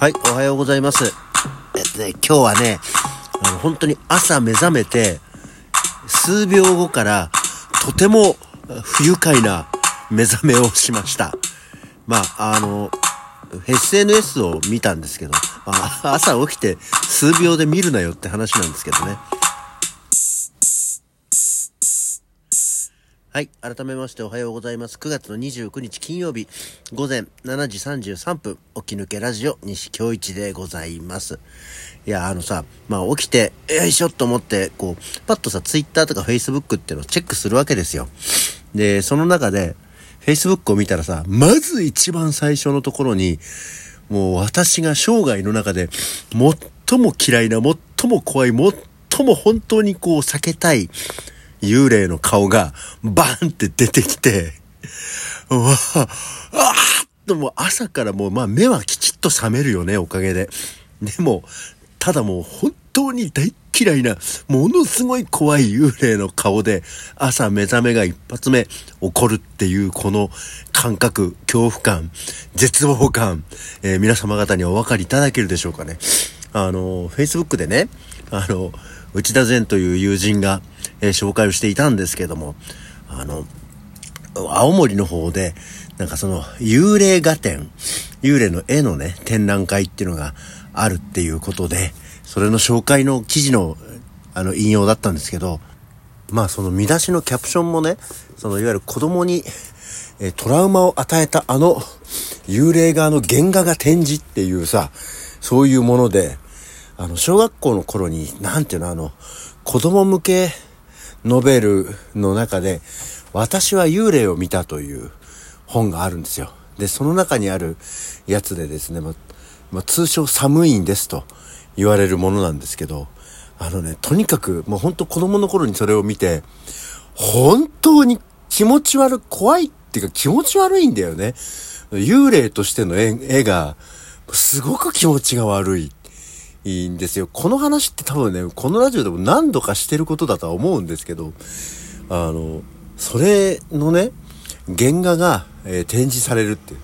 はい、おはようございます。えっとね、今日はね、あの、本当に朝目覚めて、数秒後からとても不愉快な目覚めをしました。まあ、あの、SNS を見たんですけど、朝起きて数秒で見るなよって話なんですけどね。はい。改めましておはようございます。9月の29日金曜日午前7時33分、起き抜けラジオ西京一でございます。いや、あのさ、まあ起きて、よいしょと思って、こう、パッとさ、Twitter とか Facebook っていうのをチェックするわけですよ。で、その中で、Facebook を見たらさ、まず一番最初のところに、もう私が生涯の中で最も嫌いな、最も怖い、最も本当にこう避けたい、幽霊の顔がバーンって出てきて、わあ、あともう朝からもうまあ目はきちっと覚めるよね、おかげで。でも、ただもう本当に大嫌いな、ものすごい怖い幽霊の顔で朝目覚めが一発目起こるっていうこの感覚、恐怖感、絶望感、えー、皆様方にお分かりいただけるでしょうかね。あの、Facebook でね、あの、内田善という友人が、え、紹介をしていたんですけども、あの、青森の方で、なんかその、幽霊画展、幽霊の絵のね、展覧会っていうのがあるっていうことで、それの紹介の記事の、あの、引用だったんですけど、まあその見出しのキャプションもね、そのいわゆる子供に、えトラウマを与えたあの、幽霊画の原画が展示っていうさ、そういうもので、あの、小学校の頃に、なんていうの、あの、子供向けノベルの中で、私は幽霊を見たという本があるんですよ。で、その中にあるやつでですね、ま、ま通称寒いんですと言われるものなんですけど、あのね、とにかく、もうほんと子供の頃にそれを見て、本当に気持ち悪、怖いっていうか気持ち悪いんだよね。幽霊としての絵が、すごく気持ちが悪い。いいんですよ。この話って多分ね、このラジオでも何度かしてることだとは思うんですけど、あの、それのね、原画が、えー、展示されるっていう、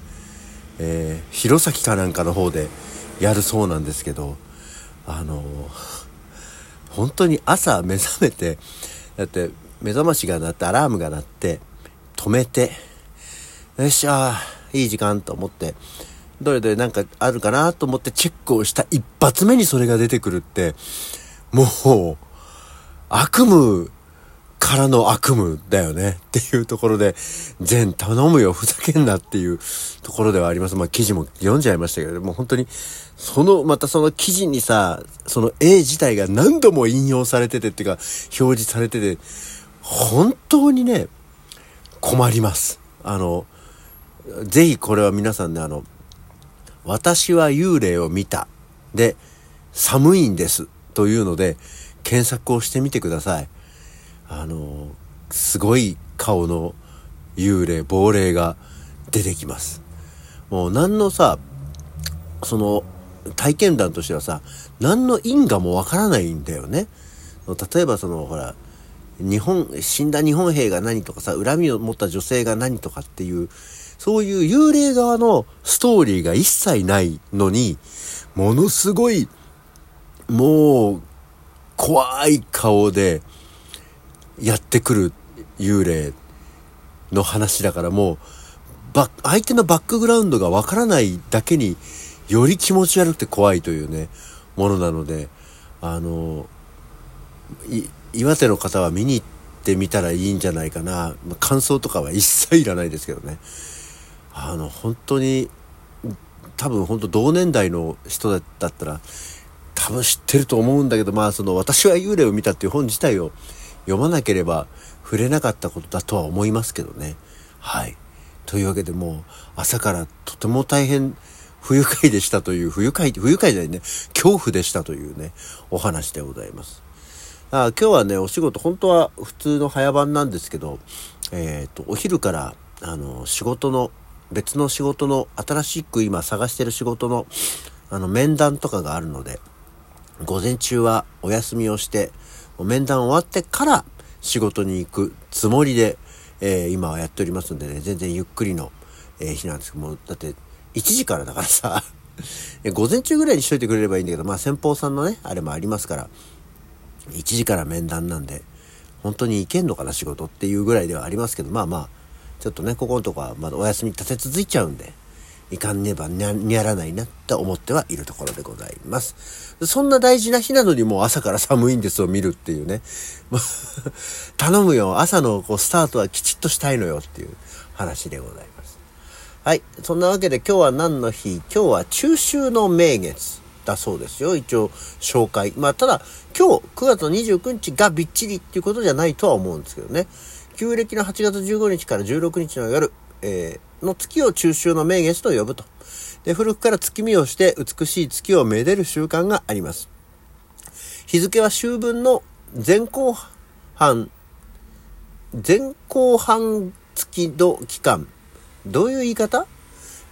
えー、弘前かなんかの方でやるそうなんですけど、あの、本当に朝目覚めて、だって目覚ましが鳴ってアラームが鳴って、止めて、よっしゃいい時間と思って、どれどれなんかあるかなと思ってチェックをした一発目にそれが出てくるって、もう、悪夢からの悪夢だよねっていうところで、全頼むよ、ふざけんなっていうところではあります。まあ記事も読んじゃいましたけど、もう本当に、その、またその記事にさ、その絵自体が何度も引用されててっていうか、表示されてて、本当にね、困ります。あの、ぜひこれは皆さんね、あの、私は幽霊を見た。で、寒いんです。というので、検索をしてみてください。あの、すごい顔の幽霊、亡霊が出てきます。もう何のさ、その、体験談としてはさ、何の因果もわからないんだよね。例えばその、ほら、日本、死んだ日本兵が何とかさ、恨みを持った女性が何とかっていう、そういう幽霊側のストーリーが一切ないのに、ものすごい、もう、怖い顔でやってくる幽霊の話だからもう、相手のバックグラウンドがわからないだけにより気持ち悪くて怖いというね、ものなので、あの、岩手の方は見に行ってみたらいいんじゃないかな。感想とかは一切いらないですけどね。あの本当に多分本当同年代の人だったら多分知ってると思うんだけどまあその私は幽霊を見たっていう本自体を読まなければ触れなかったことだとは思いますけどね。はい。というわけでもう朝からとても大変不愉快でしたという不愉快不愉快じゃないね。恐怖でしたというねお話でございます。あ今日はねお仕事本当は普通の早番なんですけどえっ、ー、とお昼からあの仕事の別の仕事の新しく今探してる仕事のあの面談とかがあるので午前中はお休みをして面談終わってから仕事に行くつもりで、えー、今はやっておりますんでね全然ゆっくりの、えー、日なんですけどもだって1時からだからさ 午前中ぐらいにしといてくれればいいんだけど、まあ先方さんのね、あれもありますから、1時から面談なんで、本当に行けんのかな仕事っていうぐらいではありますけど、まあまあ、ちょっとね、ここのとこはまだお休み立て続いちゃうんで、いかんねばにやらないなって思ってはいるところでございます。そんな大事な日なのにもう朝から寒いんですを見るっていうね。頼むよ、朝のこうスタートはきちっとしたいのよっていう話でございます。はい。そんなわけで今日は何の日？今日は中秋の名月だそうですよ。一応紹介。まあただ今日9月29日がびっちりっていうことじゃないとは思うんですけどね。旧暦の8月15日から16日の夜、えー、の月を中秋の名月と呼ぶと。で、古くから月見をして美しい月をめでる習慣があります。日付は秋分の前後半、前後半月度期間。どういう言い方？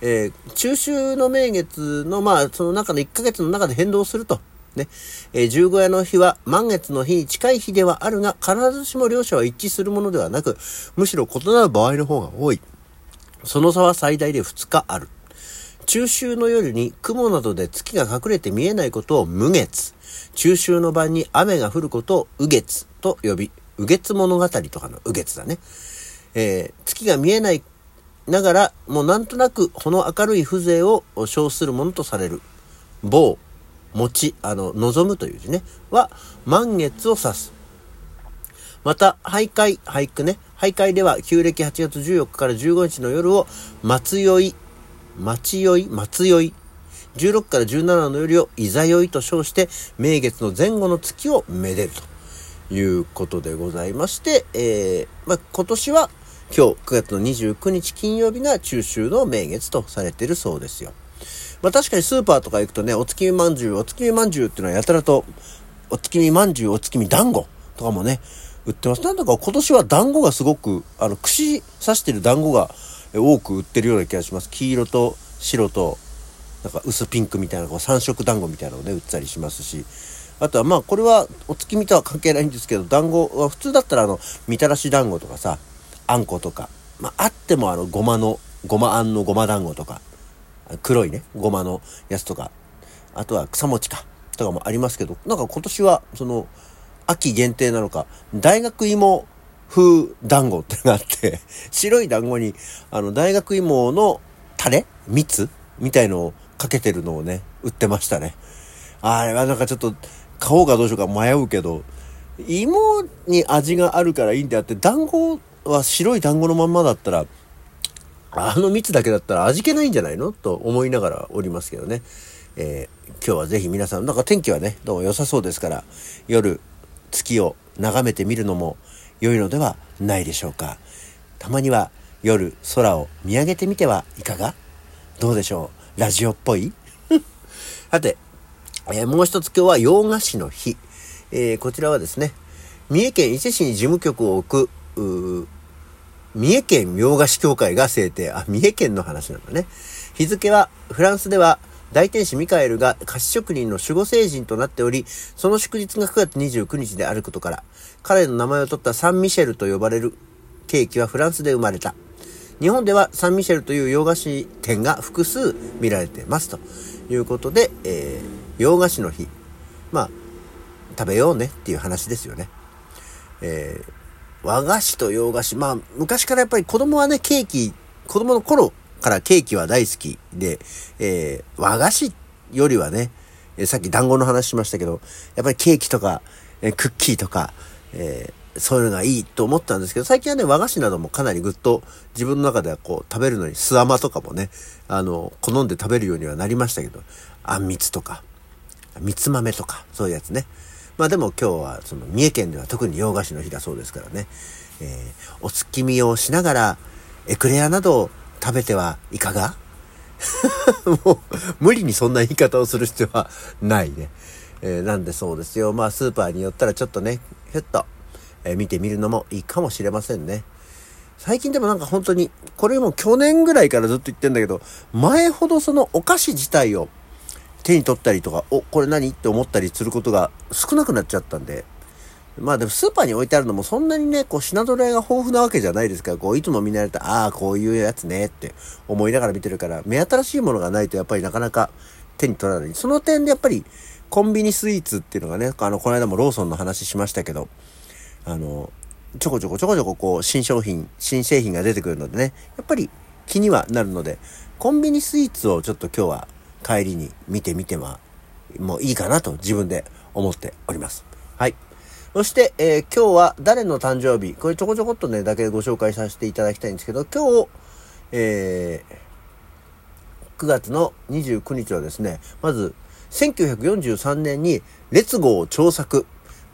えー、中秋の名月の、まあ、その中の1ヶ月の中で変動すると。ね。えー、十五夜の日は満月の日に近い日ではあるが、必ずしも両者は一致するものではなく、むしろ異なる場合の方が多い。その差は最大で2日ある。中秋の夜に雲などで月が隠れて見えないことを無月。中秋の晩に雨が降ることを雨月と呼び、雨月物語とかの雨月だね。えー、月が見えないながら、もうなんとなくこの明るい風情を称するものとされる。某、持あの、望むという字ね、は満月を指す。また、徘徊、俳句ね。徘徊では、旧暦8月14日から15日の夜を、松酔い、待酔い、松酔い。16から17の夜を、いざ酔いと称して、名月の前後の月をめでるということでございまして、えー、まあ、今年は、今日9月の29日金曜日が中秋の名月とされているそうですよ。まあ確かにスーパーとか行くとね、お月見まんじゅう、お月見まんじゅうっていうのはやたらと、お月見まんじゅう、お月見団子とかもね、売ってます。なんだか今年は団子がすごく、あの、串刺してる団子が多く売ってるような気がします。黄色と白と、なんか薄ピンクみたいな、こう三色団子みたいなのをね、売ったりしますし、あとはまあこれはお月見とは関係ないんですけど、団子は普通だったらあの、みたらし団子とかさ、あんことか、まああってもあの、ごまの、ごまあんのごま団子とか、黒いね、ごまのやつとか、あとは草餅か、とかもありますけど、なんか今年は、その、秋限定なのか、大学芋風団子ってのがあって、白い団子に、あの、大学芋のタレ蜜みたいのをかけてるのをね、売ってましたね。あれはなんかちょっと、買おうかどうしようか迷うけど、芋に味があるからいいんであって、団子は白い団子のまんまだったら、あの蜜だけだったら味気ないんじゃないの？と思いながらおりますけどね。えー、今日はぜひ皆さん、なんか天気はね、どう？も良さそうですから、夜、月を眺めてみるのも良いのではないでしょうか。たまには夜空を見上げてみてはいかが？どうでしょう？ラジオっぽい？さて、えー、もう一つ今日は洋菓子の日。えー、こちらはですね、三重県伊勢市に事務局を置く、三重県洋菓子協会が制定。あ、三重県の話なんだね。日付は、フランスでは大天使ミカエルが菓子職人の守護聖人となっており、その祝日が9月29日であることから、彼の名前を取ったサンミシェルと呼ばれるケーキはフランスで生まれた。日本ではサンミシェルという洋菓子店が複数見られてますということで、えー、洋菓子の日。まあ、食べようねっていう話ですよね。えー、和菓子と洋菓子。まあ、昔からやっぱり子供はね、ケーキ、子供の頃からケーキは大好きで、えー、和菓子よりはね、さっき団子の話しましたけど、やっぱりケーキとか、えクッキーとか、えー、そういうのがいいと思ったんですけど、最近はね、和菓子などもかなりぐっと自分の中ではこう、食べるのに、巣甘とかもね、あの、好んで食べるようにはなりましたけど、あんみつとか、みつ豆とか、そういうやつね。まあでも今日は、その、三重県では特に洋菓子の日だそうですからね、えー、お月見をしながら、エクレアなどを食べてはいかが？もう、無理にそんな言い方をする必要はないね。えー、なんでそうですよ。まあ、スーパーに寄ったらちょっとね、ひょっと、え、見てみるのもいいかもしれませんね。最近でもなんか本当に、これも去年ぐらいからずっと言ってんだけど、前ほどそのお菓子自体を手に取ったりとか、お、これ何？って思ったりすることが少なくなっちゃったんで、まあでもスーパーに置いてあるのもそんなにね、こう品揃えが豊富なわけじゃないですから、こういつも見慣れた、ああ、こういうやつねって思いながら見てるから、目新しいものがないとやっぱりなかなか手に取らない。その点でやっぱりコンビニスイーツっていうのがね、あの、この間もローソンの話しましたけど、あの、ちょこちょこちょこちょここう新商品、新製品が出てくるのでね、やっぱり気にはなるので、コンビニスイーツをちょっと今日は帰りに見てみては、もういいかなと自分で思っております。はい。そして、えー、今日は誰の誕生日これちょこちょこっとね、だけご紹介させていただきたいんですけど、今日、えー、9月の29日はですね、まず、1943年に、列号調作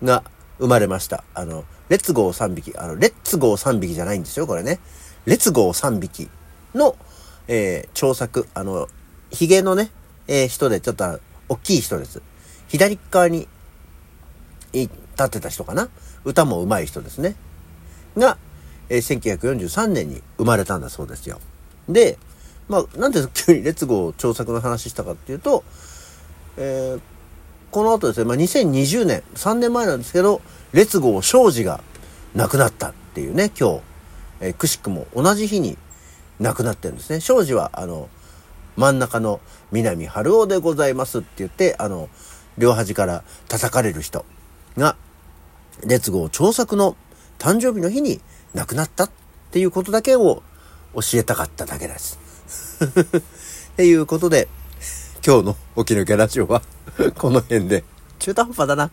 が生まれました。あの、列号3匹。あの、レッツ号3匹じゃないんですよ、これね。列号3匹の、えー、調作。あの、髭のね、えー、人で、ちょっと、大きい人です。左側に、立ってた人かな？歌も上手い人ですね。が、えー、1943年に生まれたんだそうですよ。で、まあ、なんで急に列号調作の話したかっていうと、えー、この後ですね、まあ、2020年、3年前なんですけど、列号庄司が亡くなったっていうね、今日、えー、くしくも同じ日に亡くなってるんですね。庄司は、あの、真ん中の南春夫でございますって言って、あの、両端から叩かれる人が、列号調作の誕生日の日に亡くなったっていうことだけを教えたかっただけです。っていうことで、今日の起き抜けラジオは この辺で、中途半端だな。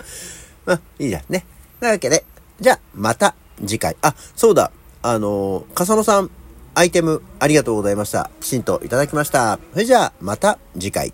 まあ、いいじゃんね。なわけで、じゃあ、また次回。あ、そうだ。あの、笠野さん、アイテムありがとうございました。きちんといただきました。それじゃあ、また次回。